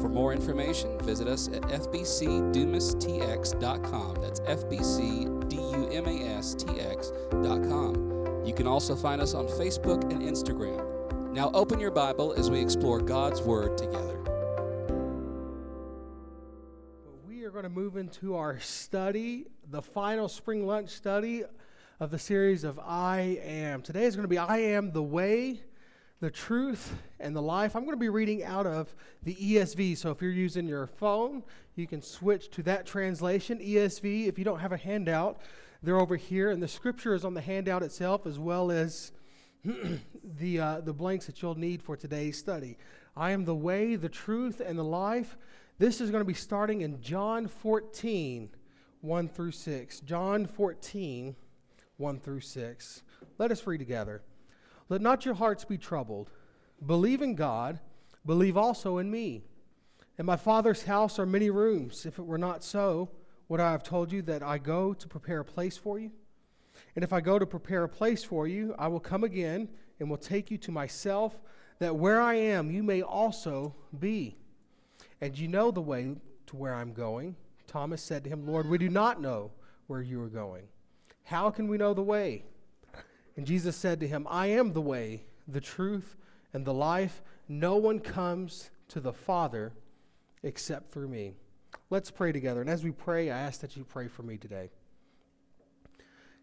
For more information, visit us at fbcdumastx.com. That's fbcdumastx.com. You can also find us on Facebook and Instagram. Now open your Bible as we explore God's Word together. We are going to move into our study, the final spring lunch study of the series of I Am. Today is going to be I Am the Way the truth and the life. I'm going to be reading out of the ESV. So if you're using your phone, you can switch to that translation, ESV. If you don't have a handout, they're over here. And the scripture is on the handout itself as well as the, uh, the blanks that you'll need for today's study. I am the way, the truth, and the life. This is going to be starting in John 14, 1 through 6. John 14, 1 through 6. Let us read together. Let not your hearts be troubled. Believe in God, believe also in me. In my Father's house are many rooms. If it were not so, would I have told you that I go to prepare a place for you? And if I go to prepare a place for you, I will come again and will take you to myself, that where I am, you may also be. And you know the way to where I'm going. Thomas said to him, Lord, we do not know where you are going. How can we know the way? And Jesus said to him, I am the way, the truth, and the life. No one comes to the Father except through me. Let's pray together. And as we pray, I ask that you pray for me today.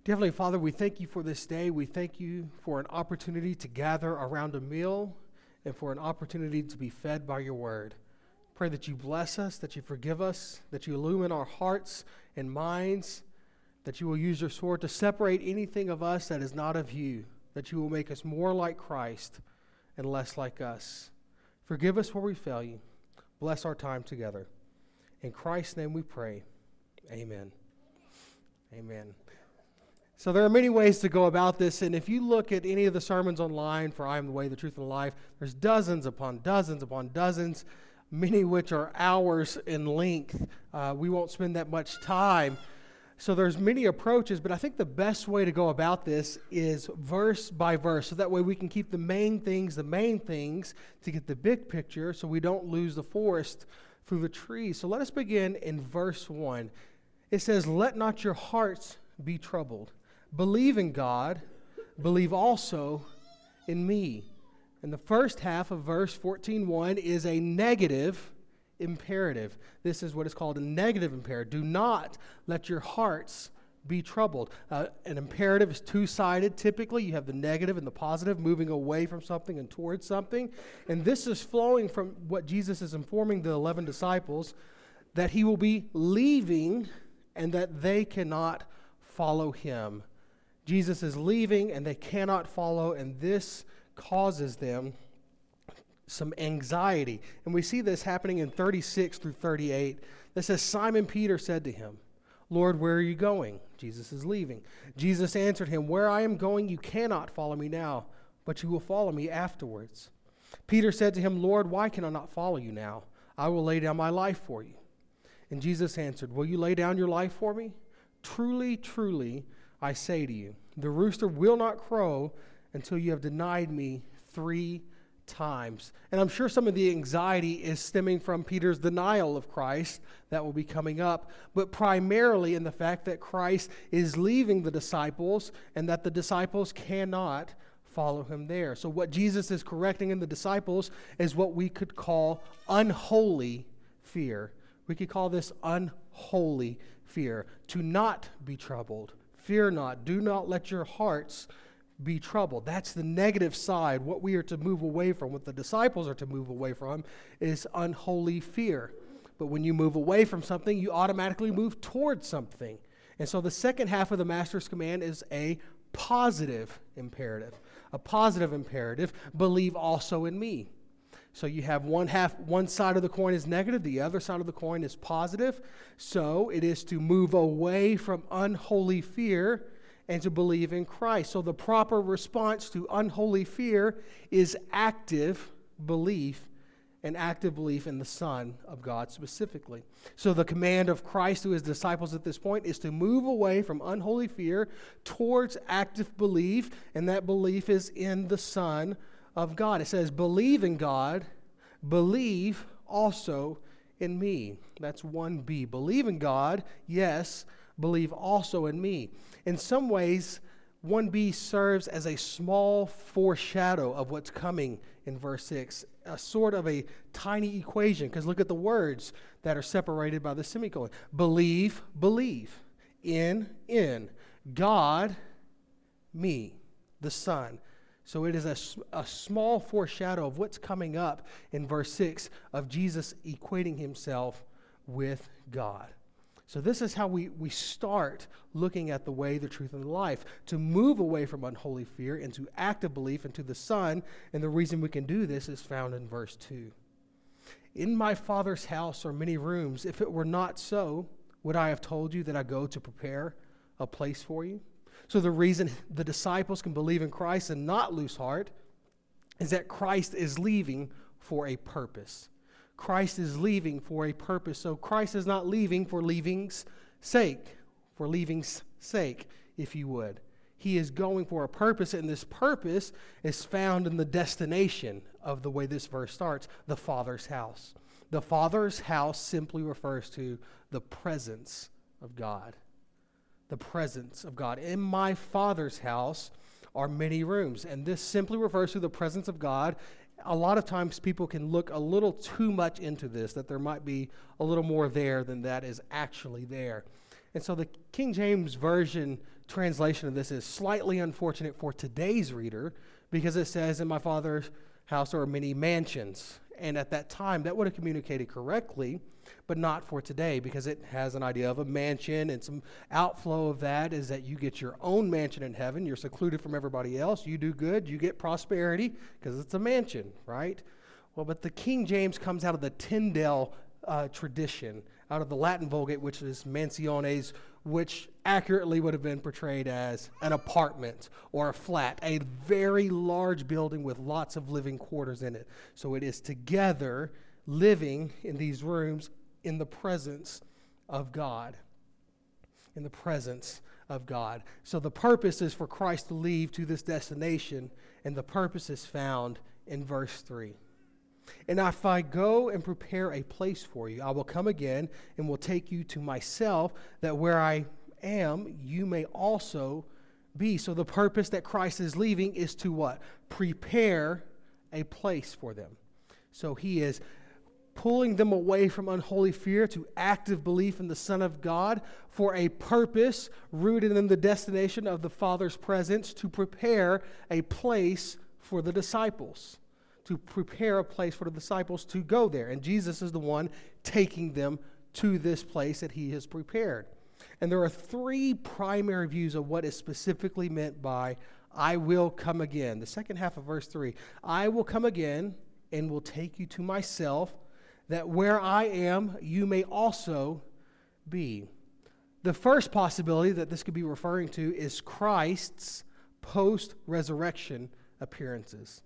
Dear Heavenly Father, we thank you for this day. We thank you for an opportunity to gather around a meal and for an opportunity to be fed by your word. Pray that you bless us, that you forgive us, that you illumine our hearts and minds that you will use your sword to separate anything of us that is not of you, that you will make us more like Christ and less like us. Forgive us where we fail you. Bless our time together. In Christ's name we pray. Amen. Amen. So there are many ways to go about this, and if you look at any of the sermons online for I am the way, the truth, and the life, there's dozens upon dozens upon dozens, many which are hours in length. Uh, we won't spend that much time so there's many approaches, but I think the best way to go about this is verse by verse. So that way we can keep the main things, the main things, to get the big picture so we don't lose the forest through the trees. So let us begin in verse 1. It says, Let not your hearts be troubled. Believe in God, believe also in me. And the first half of verse 14:1 is a negative imperative. This is what is called a negative imperative. Do not let your hearts be troubled. Uh, an imperative is two sided. Typically, you have the negative and the positive moving away from something and towards something. And this is flowing from what Jesus is informing the 11 disciples that he will be leaving and that they cannot follow him. Jesus is leaving and they cannot follow, and this causes them some anxiety. And we see this happening in 36 through 38. That says, Simon Peter said to him, Lord, where are you going? Jesus is leaving. Jesus answered him, Where I am going, you cannot follow me now, but you will follow me afterwards. Peter said to him, Lord, why can I not follow you now? I will lay down my life for you. And Jesus answered, Will you lay down your life for me? Truly, truly, I say to you, the rooster will not crow until you have denied me three times. And I'm sure some of the anxiety is stemming from Peter's denial of Christ that will be coming up, but primarily in the fact that Christ is leaving the disciples and that the disciples cannot follow him there. So, what Jesus is correcting in the disciples is what we could call unholy fear. We could call this unholy fear. To not be troubled. Fear not. Do not let your hearts be troubled. That's the negative side. What we are to move away from, what the disciples are to move away from, is unholy fear. But when you move away from something, you automatically move towards something. And so the second half of the master's command is a positive imperative. A positive imperative believe also in me. So you have one half, one side of the coin is negative, the other side of the coin is positive. So it is to move away from unholy fear and to believe in Christ. So the proper response to unholy fear is active belief and active belief in the Son of God specifically. So, the command of Christ to his disciples at this point is to move away from unholy fear towards active belief, and that belief is in the Son of God. It says, Believe in God, believe also in me. That's 1b. Believe in God, yes, believe also in me. In some ways, 1b serves as a small foreshadow of what's coming in verse 6, a sort of a tiny equation, because look at the words that are separated by the semicolon. Believe, believe. In, in. God, me, the Son. So it is a, a small foreshadow of what's coming up in verse 6 of Jesus equating himself with God. So, this is how we, we start looking at the way, the truth, and the life to move away from unholy fear into active belief into the Son. And the reason we can do this is found in verse 2. In my Father's house are many rooms. If it were not so, would I have told you that I go to prepare a place for you? So, the reason the disciples can believe in Christ and not lose heart is that Christ is leaving for a purpose. Christ is leaving for a purpose. So, Christ is not leaving for leaving's sake, for leaving's sake, if you would. He is going for a purpose, and this purpose is found in the destination of the way this verse starts the Father's house. The Father's house simply refers to the presence of God the presence of God. In my Father's house are many rooms. And this simply refers to the presence of God. A lot of times people can look a little too much into this, that there might be a little more there than that is actually there. And so the King James Version translation of this is slightly unfortunate for today's reader because it says, In my Father's house are many mansions. And at that time, that would have communicated correctly but not for today because it has an idea of a mansion and some outflow of that is that you get your own mansion in heaven. You're secluded from everybody else. You do good, you get prosperity because it's a mansion, right? Well, but the King James comes out of the Tyndale uh, tradition, out of the Latin Vulgate, which is mansiones, which accurately would have been portrayed as an apartment or a flat, a very large building with lots of living quarters in it. So it is together living in these rooms in the presence of God. In the presence of God. So the purpose is for Christ to leave to this destination, and the purpose is found in verse 3. And if I go and prepare a place for you, I will come again and will take you to myself, that where I am, you may also be. So the purpose that Christ is leaving is to what? Prepare a place for them. So he is pulling them away from unholy fear to active belief in the Son of God for a purpose rooted in the destination of the Father's presence to prepare a place for the disciples. To prepare a place for the disciples to go there. And Jesus is the one taking them to this place that he has prepared. And there are three primary views of what is specifically meant by I will come again. The second half of verse 3 I will come again and will take you to myself that where I am, you may also be. The first possibility that this could be referring to is Christ's post resurrection appearances.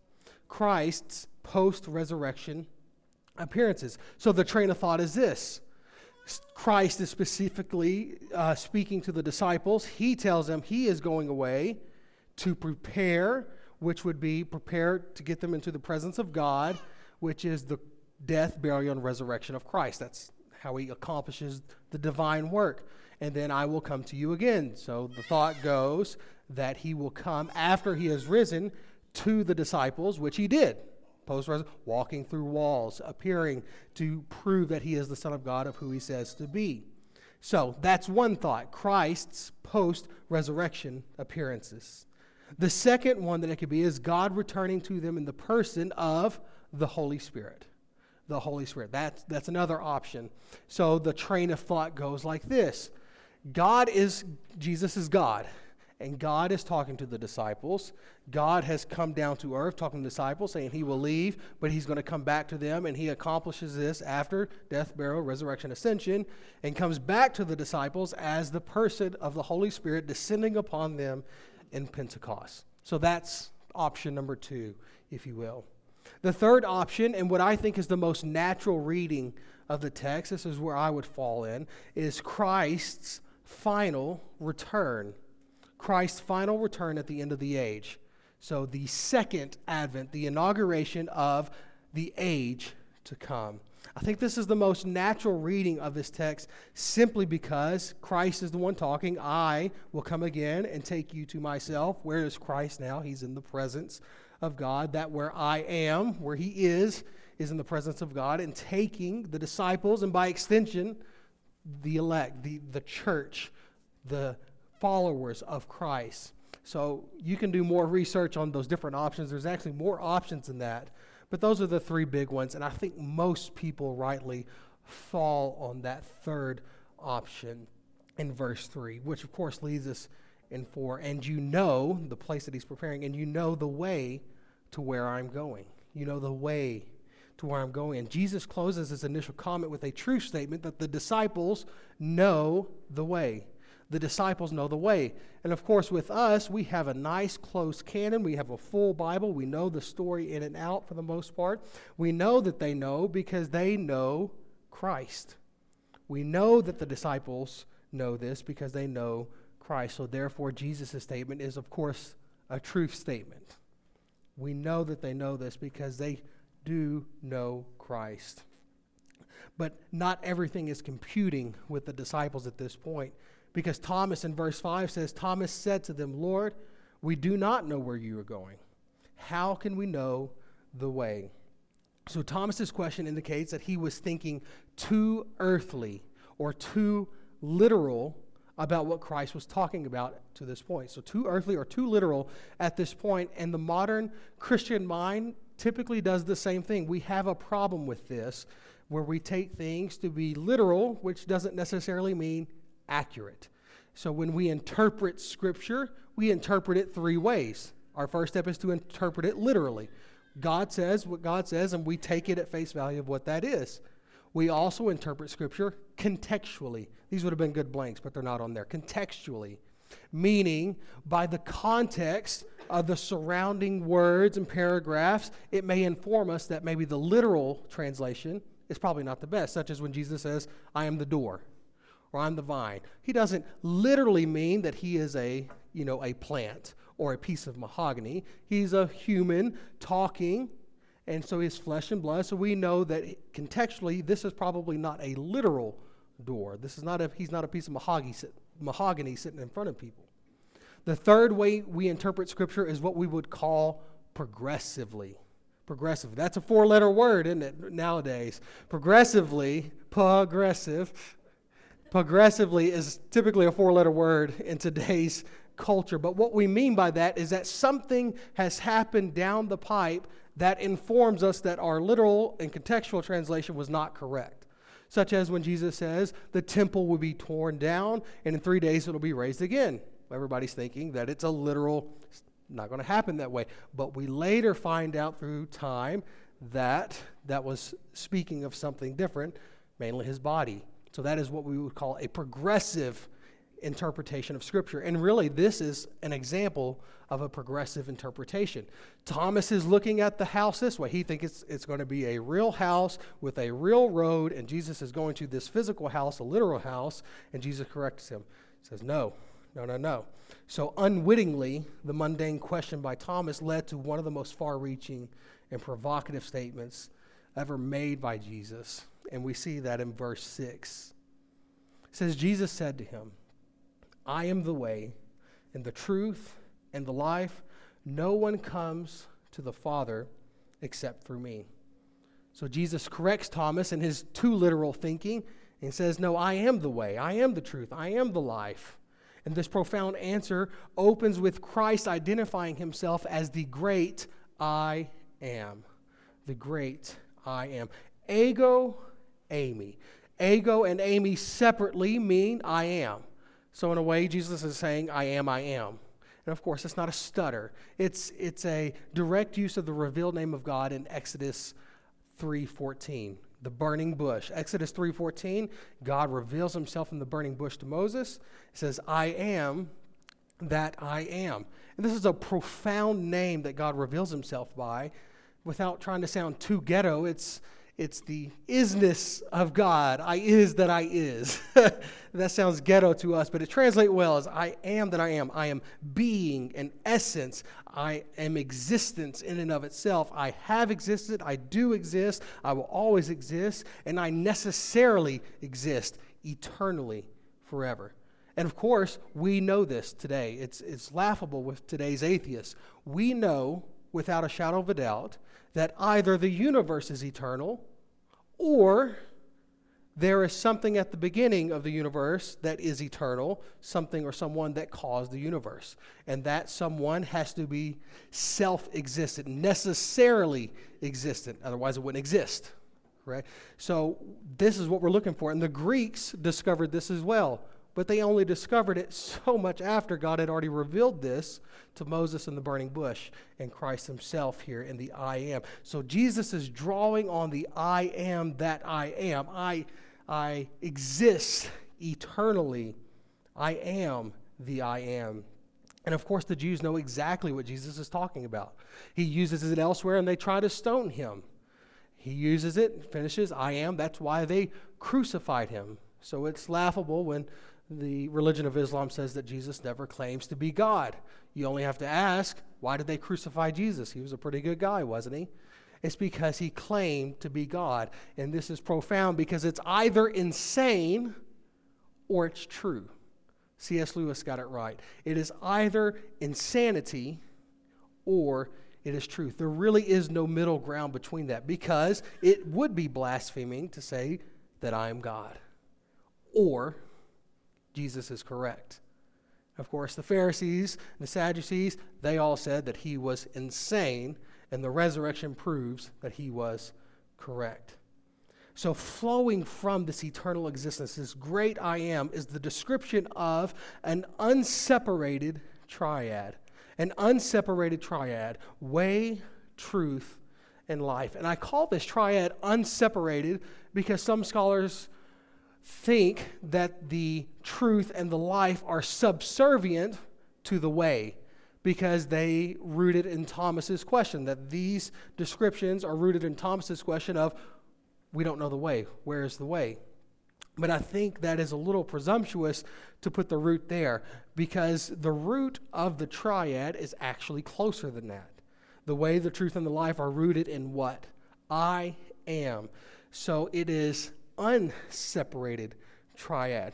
Christ's post resurrection appearances. So the train of thought is this Christ is specifically uh, speaking to the disciples. He tells them he is going away to prepare, which would be prepared to get them into the presence of God, which is the death, burial, and resurrection of Christ. That's how he accomplishes the divine work. And then I will come to you again. So the thought goes that he will come after he has risen to the disciples, which he did. post-resurrection, walking through walls, appearing to prove that he is the Son of God of who he says to be. So that's one thought Christ's post resurrection appearances. The second one that it could be is God returning to them in the person of the Holy Spirit the Holy Spirit. That's, that's another option. So the train of thought goes like this God is, Jesus is God, and God is talking to the disciples. God has come down to earth talking to the disciples, saying he will leave, but he's going to come back to them, and he accomplishes this after death, burial, resurrection, ascension, and comes back to the disciples as the person of the Holy Spirit descending upon them in Pentecost. So that's option number two, if you will. The third option, and what I think is the most natural reading of the text, this is where I would fall in, is Christ's final return. Christ's final return at the end of the age. So, the second advent, the inauguration of the age to come. I think this is the most natural reading of this text simply because Christ is the one talking. I will come again and take you to myself. Where is Christ now? He's in the presence of God. That where I am, where he is, is in the presence of God and taking the disciples and by extension, the elect, the, the church, the followers of Christ. So you can do more research on those different options. There's actually more options than that. But those are the three big ones. And I think most people rightly fall on that third option in verse 3, which of course leads us in 4. And you know the place that he's preparing, and you know the way to where I'm going. You know the way to where I'm going. And Jesus closes his initial comment with a true statement that the disciples know the way the disciples know the way. And of course, with us, we have a nice close canon. We have a full Bible. We know the story in and out for the most part. We know that they know because they know Christ. We know that the disciples know this because they know Christ. So, therefore, Jesus' statement is, of course, a truth statement. We know that they know this because they do know Christ. But not everything is computing with the disciples at this point. Because Thomas in verse 5 says, Thomas said to them, Lord, we do not know where you are going. How can we know the way? So Thomas's question indicates that he was thinking too earthly or too literal about what Christ was talking about to this point. So too earthly or too literal at this point, and the modern Christian mind typically does the same thing. We have a problem with this where we take things to be literal, which doesn't necessarily mean accurate. So when we interpret Scripture, we interpret it three ways. Our first step is to interpret it literally. God says what God says, and we take it at face value of what that is. We also interpret Scripture contextually. These would have been good blanks, but they're not on there. Contextually, meaning by the context of the surrounding words and paragraphs, it may inform us that maybe the literal translation is probably not the best, such as when Jesus says, I am the door or I'm the vine. He doesn't literally mean that he is a, you know, a plant or a piece of mahogany. He's a human talking, and so he's flesh and blood. So we know that contextually, this is probably not a literal door. This is not a, he's not a piece of mahogany, mahogany sitting in front of people. The third way we interpret Scripture is what we would call progressively. Progressive. That's a four letter word, isn't it, nowadays? Progressively, progressive Progressively is typically a four letter word in today's culture, but what we mean by that is that something has happened down the pipe that informs us that our literal and contextual translation was not correct. Such as when Jesus says the temple will be torn down and in three days it'll be raised again. Everybody's thinking that it's a literal, it's not going to happen that way. But we later find out through time that that was speaking of something different, mainly his body. So that is what we would call a progressive interpretation of Scripture. And really, this is an example of a progressive interpretation. Thomas is looking at the house this way. He thinks it's, it's going to be a real house with a real road, and Jesus is going to this physical house, a literal house, and Jesus corrects him. He says, No, no, no, no. So, unwittingly, the mundane question by Thomas led to one of the most far reaching and provocative statements ever made by Jesus and we see that in verse 6. It says, Jesus said to him, I am the way and the truth and the life. No one comes to the Father except through me. So Jesus corrects Thomas in his too literal thinking and says, No, I am the way, I am the truth, I am the life. And this profound answer opens with Christ identifying himself as the great I am. The great I am. Ego eimi. Ego and eimi separately mean I am. So, in a way, Jesus is saying, I am, I am. And of course, it's not a stutter. It's, it's a direct use of the revealed name of God in Exodus 3:14, the burning bush. Exodus 3:14, God reveals himself in the burning bush to Moses. He says, "I am that I am." And this is a profound name that God reveals himself by without trying to sound too ghetto. It's it's the isness of God. I is that I is. that sounds ghetto to us, but it translates well as I am that I am. I am being and essence. I am existence in and of itself. I have existed. I do exist. I will always exist. And I necessarily exist eternally forever. And of course, we know this today. It's, it's laughable with today's atheists. We know without a shadow of a doubt that either the universe is eternal or there is something at the beginning of the universe that is eternal, something or someone that caused the universe. And that someone has to be self existent, necessarily existent, otherwise, it wouldn't exist. Right? So, this is what we're looking for. And the Greeks discovered this as well but they only discovered it so much after God had already revealed this to Moses in the burning bush and Christ himself here in the I am. So Jesus is drawing on the I am that I am. I, I exist eternally. I am the I am. And of course, the Jews know exactly what Jesus is talking about. He uses it elsewhere and they try to stone him. He uses it, finishes, I am. That's why they crucified him. So it's laughable when the religion of Islam says that Jesus never claims to be God. You only have to ask, why did they crucify Jesus? He was a pretty good guy, wasn't he? It's because he claimed to be God. And this is profound because it's either insane or it's true. C.S. Lewis got it right. It is either insanity or it is truth. There really is no middle ground between that because it would be blaspheming to say that I am God or Jesus is correct. Of course, the Pharisees and the Sadducees, they all said that he was insane, and the resurrection proves that he was correct. So, flowing from this eternal existence, this great I am, is the description of an unseparated triad. An unseparated triad way, truth, and life. And I call this triad unseparated because some scholars think that the truth and the life are subservient to the way because they rooted in Thomas's question that these descriptions are rooted in Thomas's question of we don't know the way where is the way but I think that is a little presumptuous to put the root there because the root of the triad is actually closer than that. The way, the truth, and the life are rooted in what? I am. So it is unseparated triad.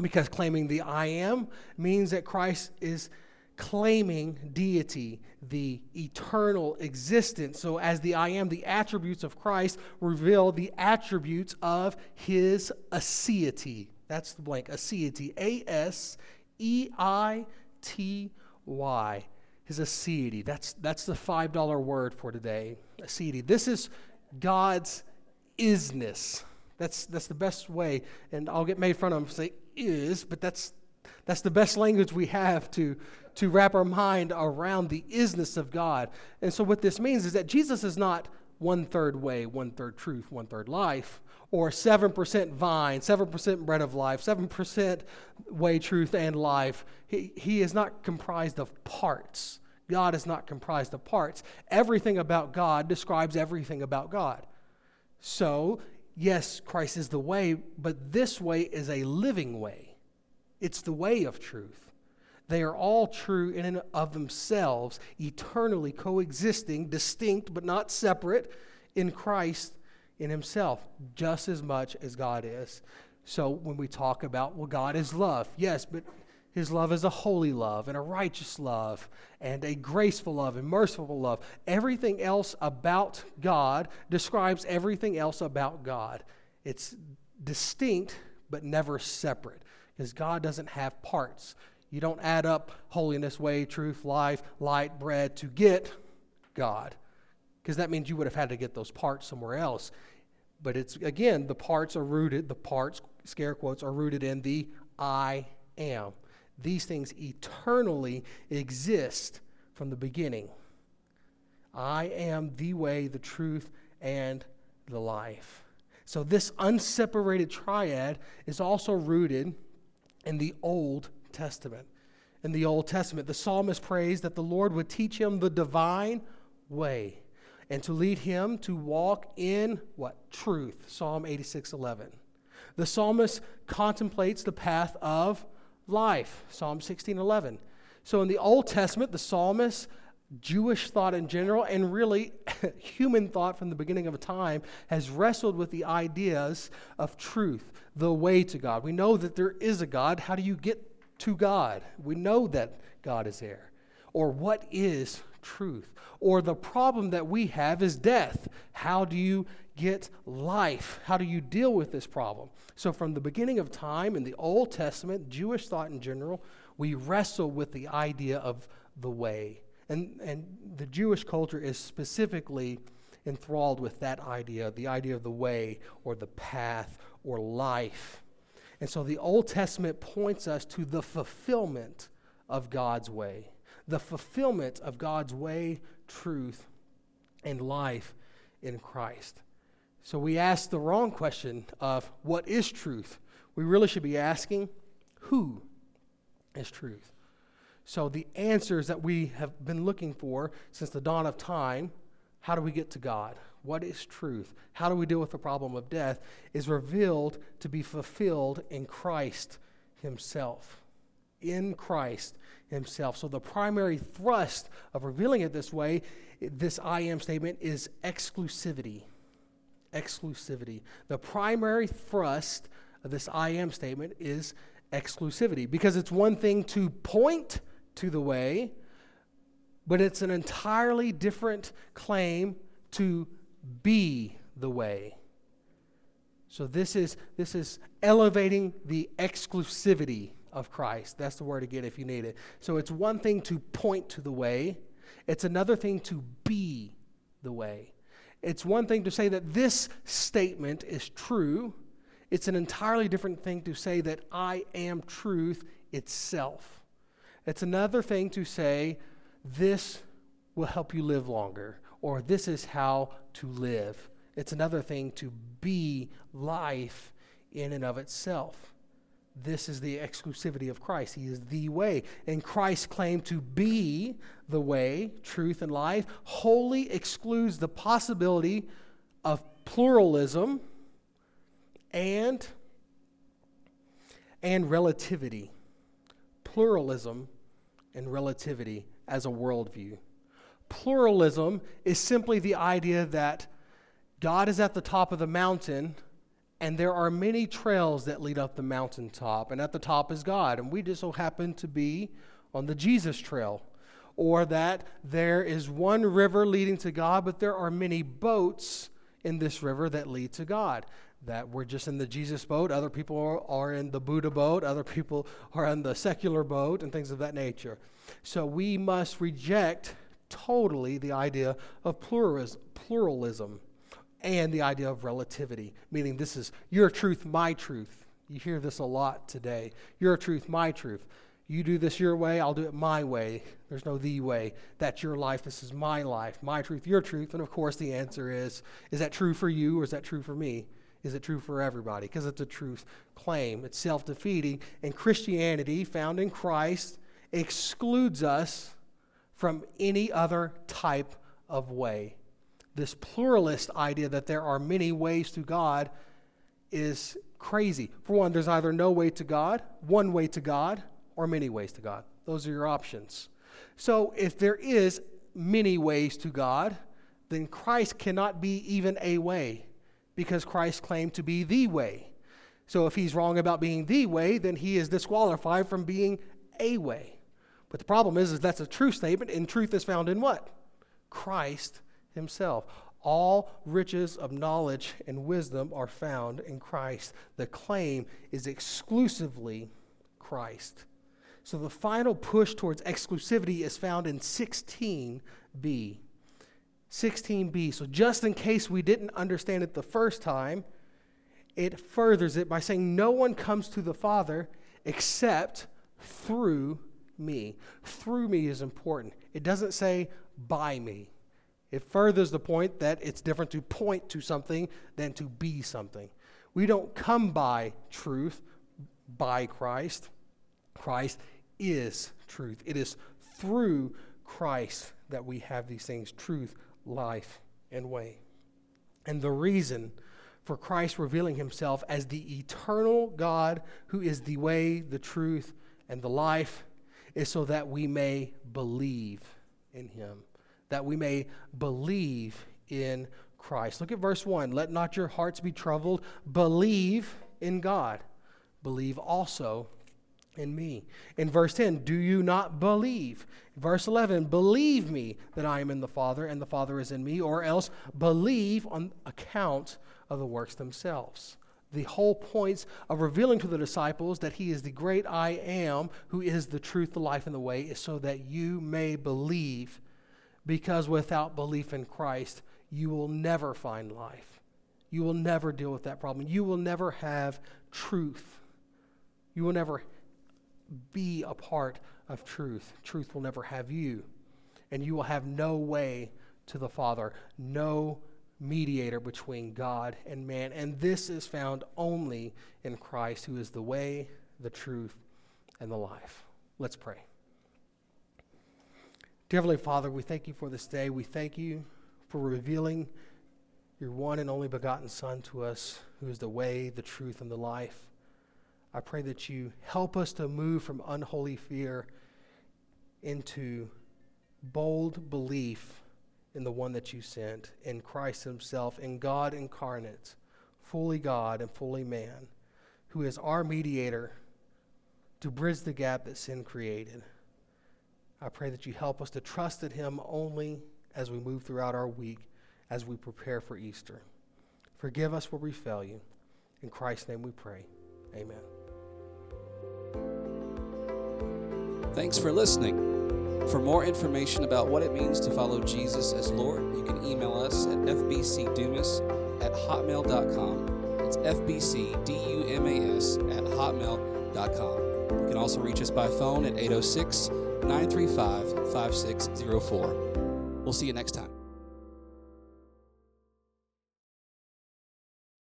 Because claiming the I am means that Christ is claiming deity, the eternal existence. So, as the I am, the attributes of Christ reveal the attributes of his aseity. That's the blank, aseity. A S E I T Y. His aseity. That's, that's the $5 word for today. Aseity. This is God's isness. That's, that's the best way. And I'll get made fun of and say, is, but that's, that's the best language we have to, to wrap our mind around the isness of God. And so, what this means is that Jesus is not one third way, one third truth, one third life, or 7% vine, 7% bread of life, 7% way, truth, and life. He, he is not comprised of parts. God is not comprised of parts. Everything about God describes everything about God. So, yes, Christ is the way, but this way is a living way. It's the way of truth. They are all true in and of themselves, eternally coexisting, distinct but not separate in Christ in Himself, just as much as God is. So when we talk about, well, God is love, yes, but his love is a holy love and a righteous love and a graceful love and merciful love. Everything else about God describes everything else about God. It's distinct but never separate because God doesn't have parts. You don't add up holiness, way, truth, life, light, bread to get God because that means you would have had to get those parts somewhere else. But it's again, the parts are rooted, the parts, scare quotes, are rooted in the I am these things eternally exist from the beginning. I am the way, the truth, and the life. So, this unseparated triad is also rooted in the Old Testament. In the Old Testament, the psalmist prays that the Lord would teach him the divine way and to lead him to walk in what? Truth. Psalm 86 11. The psalmist contemplates the path of life. Psalm 16 11. So in the Old Testament, the psalmist Jewish thought in general, and really human thought from the beginning of time, has wrestled with the ideas of truth, the way to God. We know that there is a God. How do you get to God? We know that God is there. Or what is truth? Or the problem that we have is death. How do you get life? How do you deal with this problem? So, from the beginning of time in the Old Testament, Jewish thought in general, we wrestle with the idea of the way and, and the Jewish culture is specifically enthralled with that idea the idea of the way or the path or life. And so the Old Testament points us to the fulfillment of God's way, the fulfillment of God's way, truth, and life in Christ. So we ask the wrong question of what is truth? We really should be asking who is truth? So, the answers that we have been looking for since the dawn of time how do we get to God? What is truth? How do we deal with the problem of death? Is revealed to be fulfilled in Christ Himself. In Christ Himself. So, the primary thrust of revealing it this way, this I am statement, is exclusivity. Exclusivity. The primary thrust of this I am statement is exclusivity because it's one thing to point to the way, but it's an entirely different claim to be the way. So this is this is elevating the exclusivity of Christ. That's the word again if you need it. So it's one thing to point to the way, it's another thing to be the way. It's one thing to say that this statement is true. It's an entirely different thing to say that I am truth itself. It's another thing to say, this will help you live longer, or this is how to live. It's another thing to be life in and of itself. This is the exclusivity of Christ. He is the way. And Christ claimed to be the way, truth, and life, wholly excludes the possibility of pluralism and, and relativity. Pluralism and relativity as a worldview. Pluralism is simply the idea that God is at the top of the mountain and there are many trails that lead up the mountaintop, and at the top is God, and we just so happen to be on the Jesus trail. Or that there is one river leading to God, but there are many boats in this river that lead to God that we're just in the Jesus boat, other people are, in the Buddha boat, other people are in the secular boat, and things of that nature. So we must reject totally the idea of pluralism, pluralism and the idea of relativity, meaning this is your truth, my truth. You hear this a lot today. Your truth, my truth. You do this your way, I'll do it my way. There's no the way. That's your life, this is my life. My truth, your truth. And of course, the answer is is that true for you or is that true for me? Is it true for everybody? Because it's a truth claim. It's self defeating. And Christianity, found in Christ, excludes us from any other type of way. This pluralist idea that there are many ways to God is crazy. For one, there's either no way to God, one way to God, or many ways to God. Those are your options. So if there is many ways to God, then Christ cannot be even a way because Christ claimed to be the way. So if he's wrong about being the way, then he is disqualified from being a way. But the problem is, is that's a true statement, and truth is found in what? Christ himself. All riches of knowledge and wisdom are found in Christ. The claim is exclusively Christ. So the final push towards exclusivity is found in 16b. 16b. So, just in case we didn't understand it the first time, it furthers it by saying, No one comes to the Father except through me. Through me is important. It doesn't say by me. It furthers the point that it's different to point to something than to be something. We don't come by truth by Christ. Christ is truth. It is through Christ that we have these things truth, life, and way. And the reason for Christ revealing himself as the eternal God who is the way, the truth, and the life is so that we may believe in him, that we may believe in Christ. Look at verse 1. Let not your hearts be troubled. Believe in God. Believe also in me. In verse 10, do you not believe? Verse 11, believe me that I am in the Father and the Father is in me, or else believe on account of the works themselves. The whole point of revealing to the disciples that he is the great I am, who is the truth, the life, and the way, is so that you may believe, because without belief in Christ, you will never find life. You will never deal with that problem. You will never have truth. You will never be a part of truth. Truth will never have you. And you will have no way to the Father, no mediator between God and man. And this is found only in Christ, who is the way, the truth, and the life. Let's pray. Dear Heavenly Father, we thank you for this day. We thank you for revealing your one and only begotten Son to us, who is the way, the truth, and the life. I pray that you help us to move from unholy fear into bold belief in the one that you sent, in Christ Himself, in God incarnate, fully God and fully man, who is our mediator to bridge the gap that sin created. I pray that you help us to trust in Him only as we move throughout our week, as we prepare for Easter. Forgive us where we fail you. In Christ's name we pray. Amen. Thanks for listening. For more information about what it means to follow Jesus as Lord, you can email us at fbcdumas at hotmail.com. It's fbcdumas at hotmail.com. You can also reach us by phone at 806 935 5604. We'll see you next time.